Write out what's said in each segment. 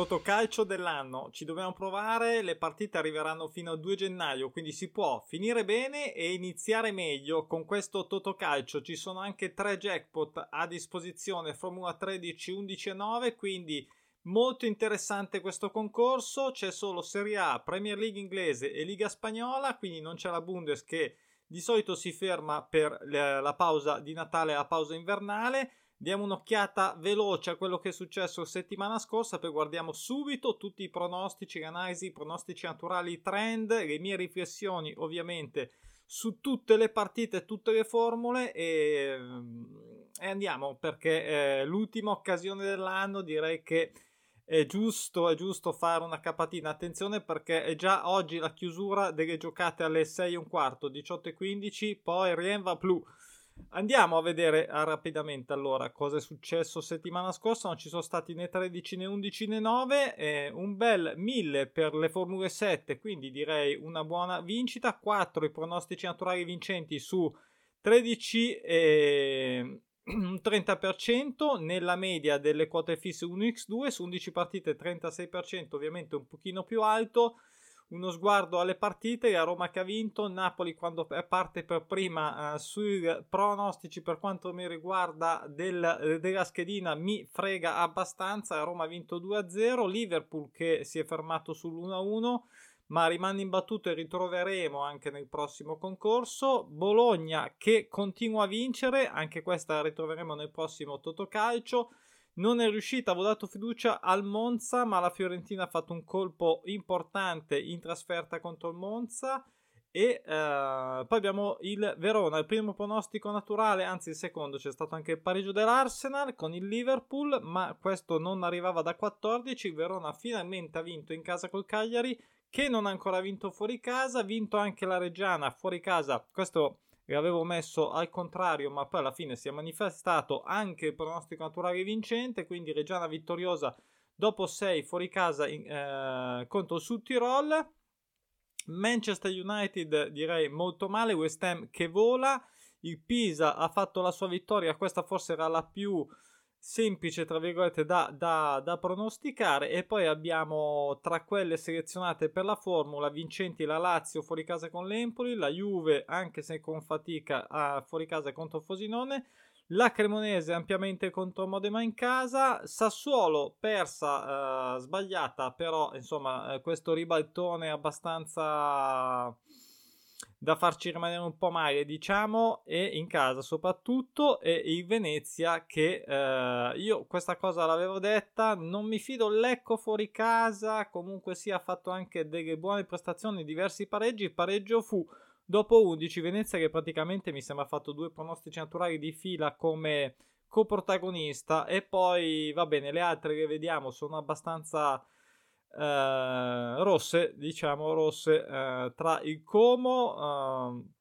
Totocalcio dell'anno. Ci dobbiamo provare, le partite arriveranno fino al 2 gennaio, quindi si può finire bene e iniziare meglio con questo Totocalcio. Ci sono anche tre jackpot a disposizione, Formula 13, 11 e 9, quindi molto interessante questo concorso. C'è solo Serie A, Premier League inglese e Liga spagnola, quindi non c'è la Bundes che di solito si ferma per la pausa di Natale, la pausa invernale. Diamo un'occhiata veloce a quello che è successo settimana scorsa, poi guardiamo subito tutti i pronostici, le analisi, i pronostici naturali, i trend, le mie riflessioni ovviamente su tutte le partite, tutte le formule e, e andiamo perché è l'ultima occasione dell'anno direi che è giusto, è giusto fare una capatina. Attenzione perché è già oggi la chiusura delle giocate alle 6 e un quarto, 18 e 15, poi Rien va plus Andiamo a vedere ah, rapidamente allora cosa è successo settimana scorsa. Non ci sono stati né 13 né 11 né 9. Eh, un bel 1000 per le Formule 7, quindi direi una buona vincita. 4 i pronostici naturali vincenti su 13 e un 30% nella media delle quote fisse 1x2 su 11 partite 36% ovviamente un pochino più alto uno sguardo alle partite, la Roma che ha vinto, Napoli quando parte per prima eh, sui pronostici per quanto mi riguarda del, della schedina mi frega abbastanza, Roma ha vinto 2-0, Liverpool che si è fermato sull'1-1 ma rimane imbattuto e ritroveremo anche nel prossimo concorso. Bologna che continua a vincere, anche questa la ritroveremo nel prossimo Totocalcio non è riuscita, avevo dato fiducia al Monza, ma la Fiorentina ha fatto un colpo importante in trasferta contro il Monza. E uh, poi abbiamo il Verona, il primo pronostico naturale, anzi il secondo, c'è stato anche il pareggio dell'Arsenal con il Liverpool, ma questo non arrivava da 14. Il Verona finalmente ha vinto in casa col Cagliari, che non ha ancora vinto fuori casa, ha vinto anche la Reggiana fuori casa. Questo e avevo messo al contrario, ma poi alla fine si è manifestato anche il pronostico naturale vincente, quindi Reggiana vittoriosa dopo 6 fuori casa in, eh, contro il Sud Tirol. Manchester United direi molto male, West Ham che vola, il Pisa ha fatto la sua vittoria, questa forse era la più semplice, tra virgolette, da, da, da, pronosticare. E poi abbiamo tra quelle selezionate per la formula vincenti la Lazio fuori casa con l'Empoli, la Juve, anche se con fatica, a fuori casa contro Fosinone. La Cremonese ampiamente contro Modena in casa, Sassuolo persa, eh, sbagliata, però insomma eh, questo ribaltone abbastanza da farci rimanere un po' male, diciamo, e in casa soprattutto, e il Venezia che eh, io questa cosa l'avevo detta, non mi fido Lecco fuori casa, comunque sia ha fatto anche delle buone prestazioni, diversi pareggi, il pareggio fu dopo 11 Venezia che praticamente mi sembra ha fatto due pronostici naturali di fila come coprotagonista e poi va bene, le altre che vediamo sono abbastanza eh, rosse, diciamo rosse, eh, tra il Como, eh,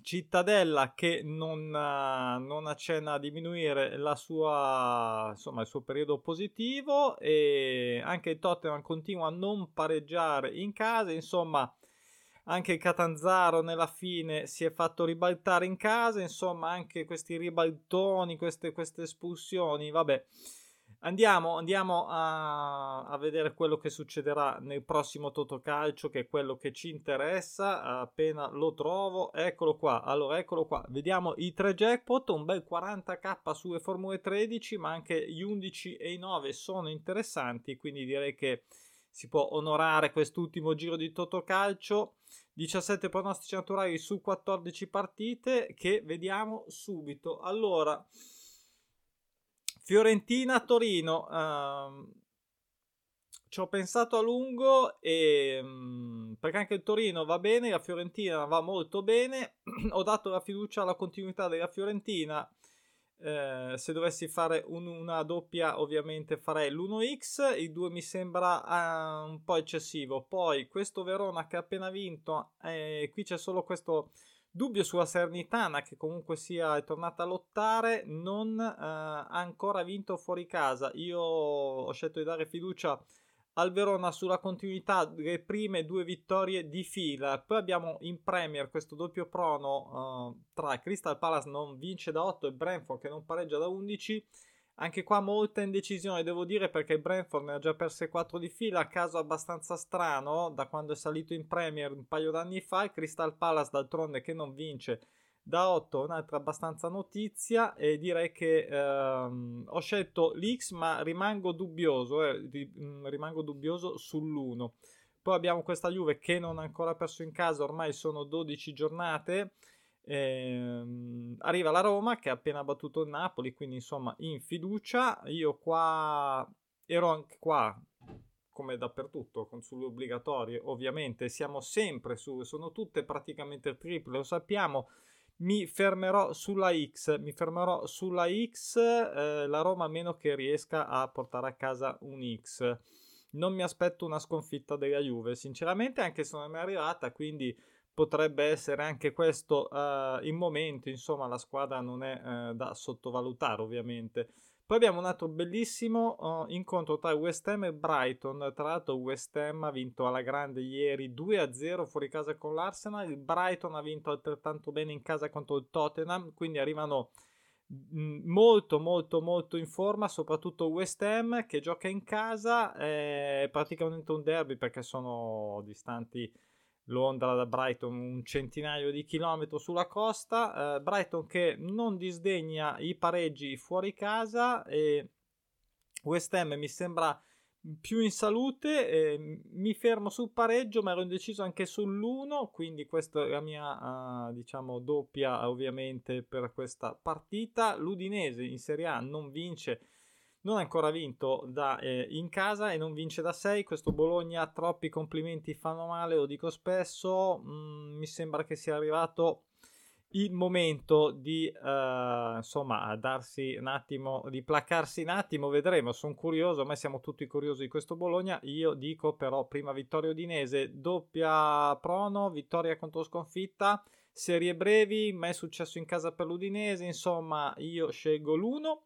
Cittadella che non, non, accenna a diminuire sua, insomma, il suo periodo positivo e anche il Tottenham continua a non pareggiare in casa, insomma anche il Catanzaro nella fine si è fatto ribaltare in casa, insomma anche questi ribaltoni, queste, queste espulsioni, vabbè. Andiamo, andiamo a, a, vedere quello che succederà nel prossimo Totocalcio, che è quello che ci interessa. Appena lo trovo, eccolo qua. Allora, eccolo qua. Vediamo i tre jackpot, un bel 40k sulle Formule 13, ma anche gli 11 e i 9 sono interessanti, quindi direi che si può onorare quest'ultimo giro di Totocalcio. 17 pronostici naturali su 14 partite che vediamo subito. Allora, Fiorentina-Torino. Uh, ci ho pensato a lungo e, um, perché anche il Torino va bene, la Fiorentina va molto bene. ho dato la fiducia alla continuità della Fiorentina. Eh, se dovessi fare un, una doppia, ovviamente farei l'1x. Il 2 mi sembra uh, un po' eccessivo. Poi questo Verona che ha appena vinto, eh, qui c'è solo questo Dubbio sulla Sernitana, che comunque sia tornata a lottare, non eh, ha ancora vinto fuori casa. Io ho scelto di dare fiducia al Verona sulla continuità delle prime due vittorie di fila. Poi abbiamo in Premier questo doppio prono uh, tra Crystal Palace non vince da 8 e Brentford che non pareggia da 11. Anche qua molta indecisione, devo dire, perché Brentford ne ha già perse 4 di fila, caso abbastanza strano, da quando è salito in Premier un paio d'anni fa, il Crystal Palace d'altronde che non vince da 8, un'altra abbastanza notizia e direi che ehm, ho scelto l'X ma rimango dubbioso, eh, rimango dubbioso sull'1. Poi abbiamo questa Juve che non ha ancora perso in casa, ormai sono 12 giornate. Ehm, arriva la Roma che ha appena battuto il Napoli, quindi insomma in fiducia. Io qua ero anche qua come dappertutto con sulle obbligatorie, ovviamente siamo sempre su, sono tutte praticamente triple, lo sappiamo. Mi fermerò sulla X, mi fermerò sulla X, eh, la Roma a meno che riesca a portare a casa un X non mi aspetto una sconfitta della Juve, sinceramente, anche se non è mai arrivata, quindi potrebbe essere anche questo uh, il momento, insomma, la squadra non è uh, da sottovalutare, ovviamente. Poi abbiamo un altro bellissimo uh, incontro tra West Ham e Brighton. Tra l'altro, West Ham ha vinto alla grande ieri 2-0 fuori casa con l'Arsenal. Il Brighton ha vinto altrettanto bene in casa contro il Tottenham. Quindi arrivano molto molto molto in forma soprattutto West Ham che gioca in casa è praticamente un derby perché sono distanti Londra da Brighton un centinaio di chilometri sulla costa eh, Brighton che non disdegna i pareggi fuori casa e West Ham mi sembra più in salute, eh, mi fermo sul pareggio, ma ero indeciso anche sull'1, quindi questa è la mia, uh, diciamo, doppia ovviamente per questa partita. L'Udinese in Serie A non vince, non ha ancora vinto da, eh, in casa e non vince da 6. Questo Bologna, troppi complimenti fanno male, lo dico spesso, mm, mi sembra che sia arrivato il momento di uh, insomma darsi un attimo di placarsi un attimo vedremo. Sono curioso ma siamo tutti curiosi di questo Bologna. Io dico però prima vittoria udinese doppia prono vittoria contro sconfitta. Serie brevi mai successo in casa per l'udinese insomma io scelgo l'uno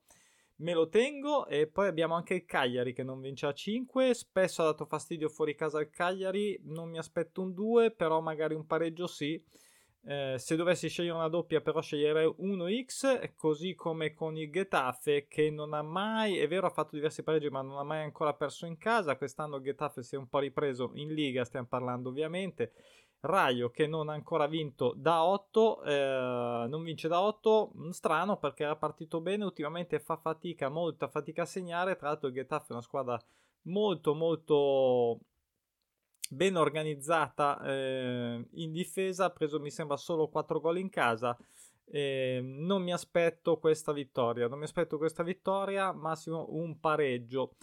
me lo tengo e poi abbiamo anche il Cagliari che non vince a 5 spesso ha dato fastidio fuori casa al Cagliari non mi aspetto un 2 però magari un pareggio sì. Eh, se dovessi scegliere una doppia però sceglierei 1x così come con il Getafe che non ha mai è vero ha fatto diversi pareggi ma non ha mai ancora perso in casa. Quest'anno il Getafe si è un po' ripreso in Liga stiamo parlando ovviamente Raio che non ha ancora vinto da 8 eh, non vince da 8 mm, strano perché era partito bene ultimamente fa fatica molta fatica a segnare tra l'altro il Getafe è una squadra molto molto ben organizzata eh, in difesa, ha preso mi sembra solo 4 gol in casa. Eh, non mi aspetto questa vittoria, non mi aspetto questa vittoria, massimo un pareggio.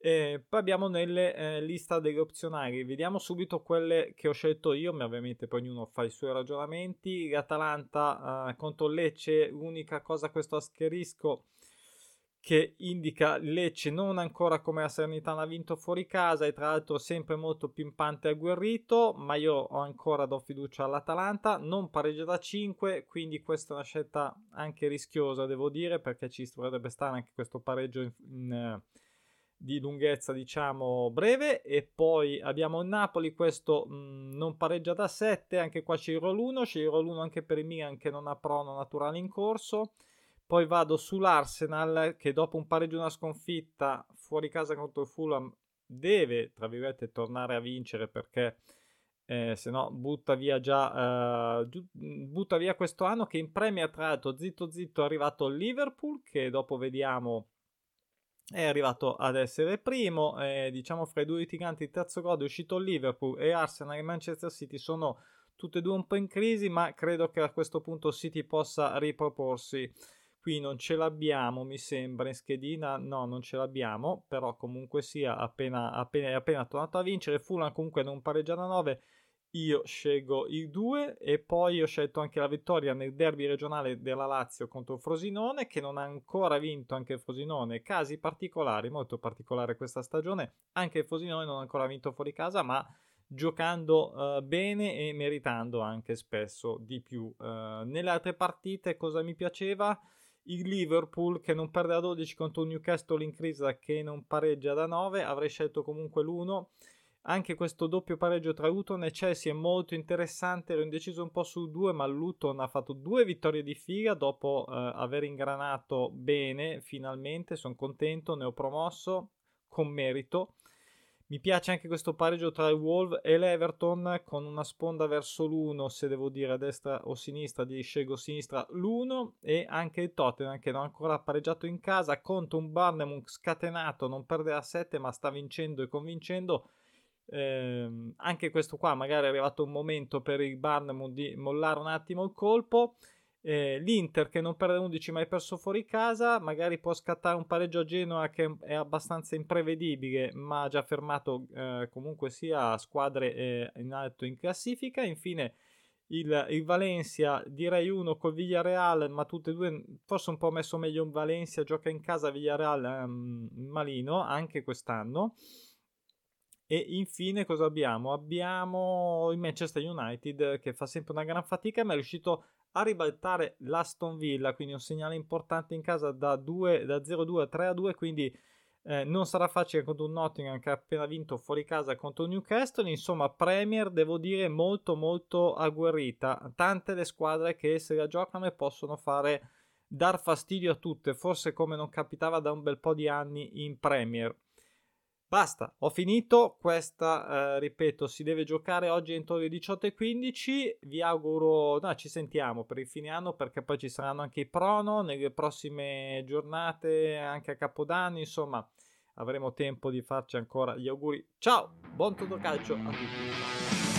Eh, poi abbiamo nelle eh, lista degli opzionali, vediamo subito quelle che ho scelto io, ma ovviamente poi ognuno fa i suoi ragionamenti. L'Atalanta eh, contro Lecce, l'unica cosa questo asterisco che indica Lecce non ancora come la Salernitana ha vinto fuori casa e tra l'altro sempre molto pimpante e agguerrito, ma io ho ancora do fiducia all'Atalanta, non pareggia da 5, quindi questa è una scelta anche rischiosa devo dire perché ci dovrebbe stare anche questo pareggio in, in, di lunghezza diciamo breve e poi abbiamo il Napoli, questo mh, non pareggia da 7, anche qua c'è il roll 1, c'è il roll 1 anche per il Milan che non ha prono naturale in corso. Poi vado sull'Arsenal che dopo un pareggio e una sconfitta fuori casa contro il Fulham deve, tra virgolette, tornare a vincere perché eh, se no butta via già eh, butta via questo anno che in Premier tra l'altro zitto zitto è arrivato il Liverpool che dopo vediamo è arrivato ad essere primo eh, diciamo fra i due litiganti il terzo gol è uscito Liverpool e Arsenal e Manchester City sono tutte e due un po' in crisi ma credo che a questo punto City possa riproporsi. Qui non ce l'abbiamo mi sembra in schedina. No non ce l'abbiamo però comunque sia appena, appena, appena tornato a vincere. Fulham comunque non pareggia da 9 io scelgo il 2 e poi ho scelto anche la vittoria nel derby regionale della Lazio contro Frosinone che non ha ancora vinto anche Frosinone. Casi particolari molto particolare questa stagione. Anche Frosinone non ha ancora vinto fuori casa ma giocando uh, bene e meritando anche spesso di più. Uh, nelle altre partite cosa mi piaceva? Il Liverpool che non perde da 12 contro un Newcastle in crisi che non pareggia da 9, avrei scelto comunque l'1 anche questo doppio pareggio tra Luton e Chelsea è molto interessante. Ero indeciso un po' su due, ma Luton ha fatto due vittorie di figa dopo eh, aver ingranato bene. Finalmente sono contento, ne ho promosso con merito. Mi piace anche questo pareggio tra il Wolf e l'Everton con una sponda verso l'1, se devo dire a destra o a sinistra, di scelgo sinistra l'1 e anche il Tottenham che non ha ancora pareggiato in casa contro un Barnum scatenato, non perde a 7 ma sta vincendo e convincendo. Eh, anche questo qua magari è arrivato un momento per il Barnum di mollare un attimo il colpo eh, L'Inter che non perde 11 mai perso fuori casa, magari può scattare un pareggio a Genoa che è abbastanza imprevedibile, ma ha già fermato eh, comunque sia squadre eh, in alto in classifica. Infine il, il, Valencia, direi uno col Villarreal, ma tutte e due, forse un po' messo meglio in Valencia, gioca in casa Villarreal ehm, malino anche quest'anno. E infine cosa abbiamo? Abbiamo il Manchester United che fa sempre una gran fatica ma è riuscito a ribaltare l'Aston Villa, quindi un segnale importante in casa da, 2, da 0-2 a 3-2, quindi eh, non sarà facile contro un Nottingham che ha appena vinto fuori casa contro Newcastle, insomma Premier devo dire molto molto agguerrita, tante le squadre che se la giocano e possono fare dar fastidio a tutte, forse come non capitava da un bel po' di anni in Premier. Basta, ho finito. Questa, eh, ripeto, si deve giocare oggi entro le 18.15. Vi auguro, no, ci sentiamo per il fine anno perché poi ci saranno anche i prono nelle prossime giornate, anche a Capodanno. Insomma, avremo tempo di farci ancora gli auguri. Ciao, buon tutto calcio a tutti.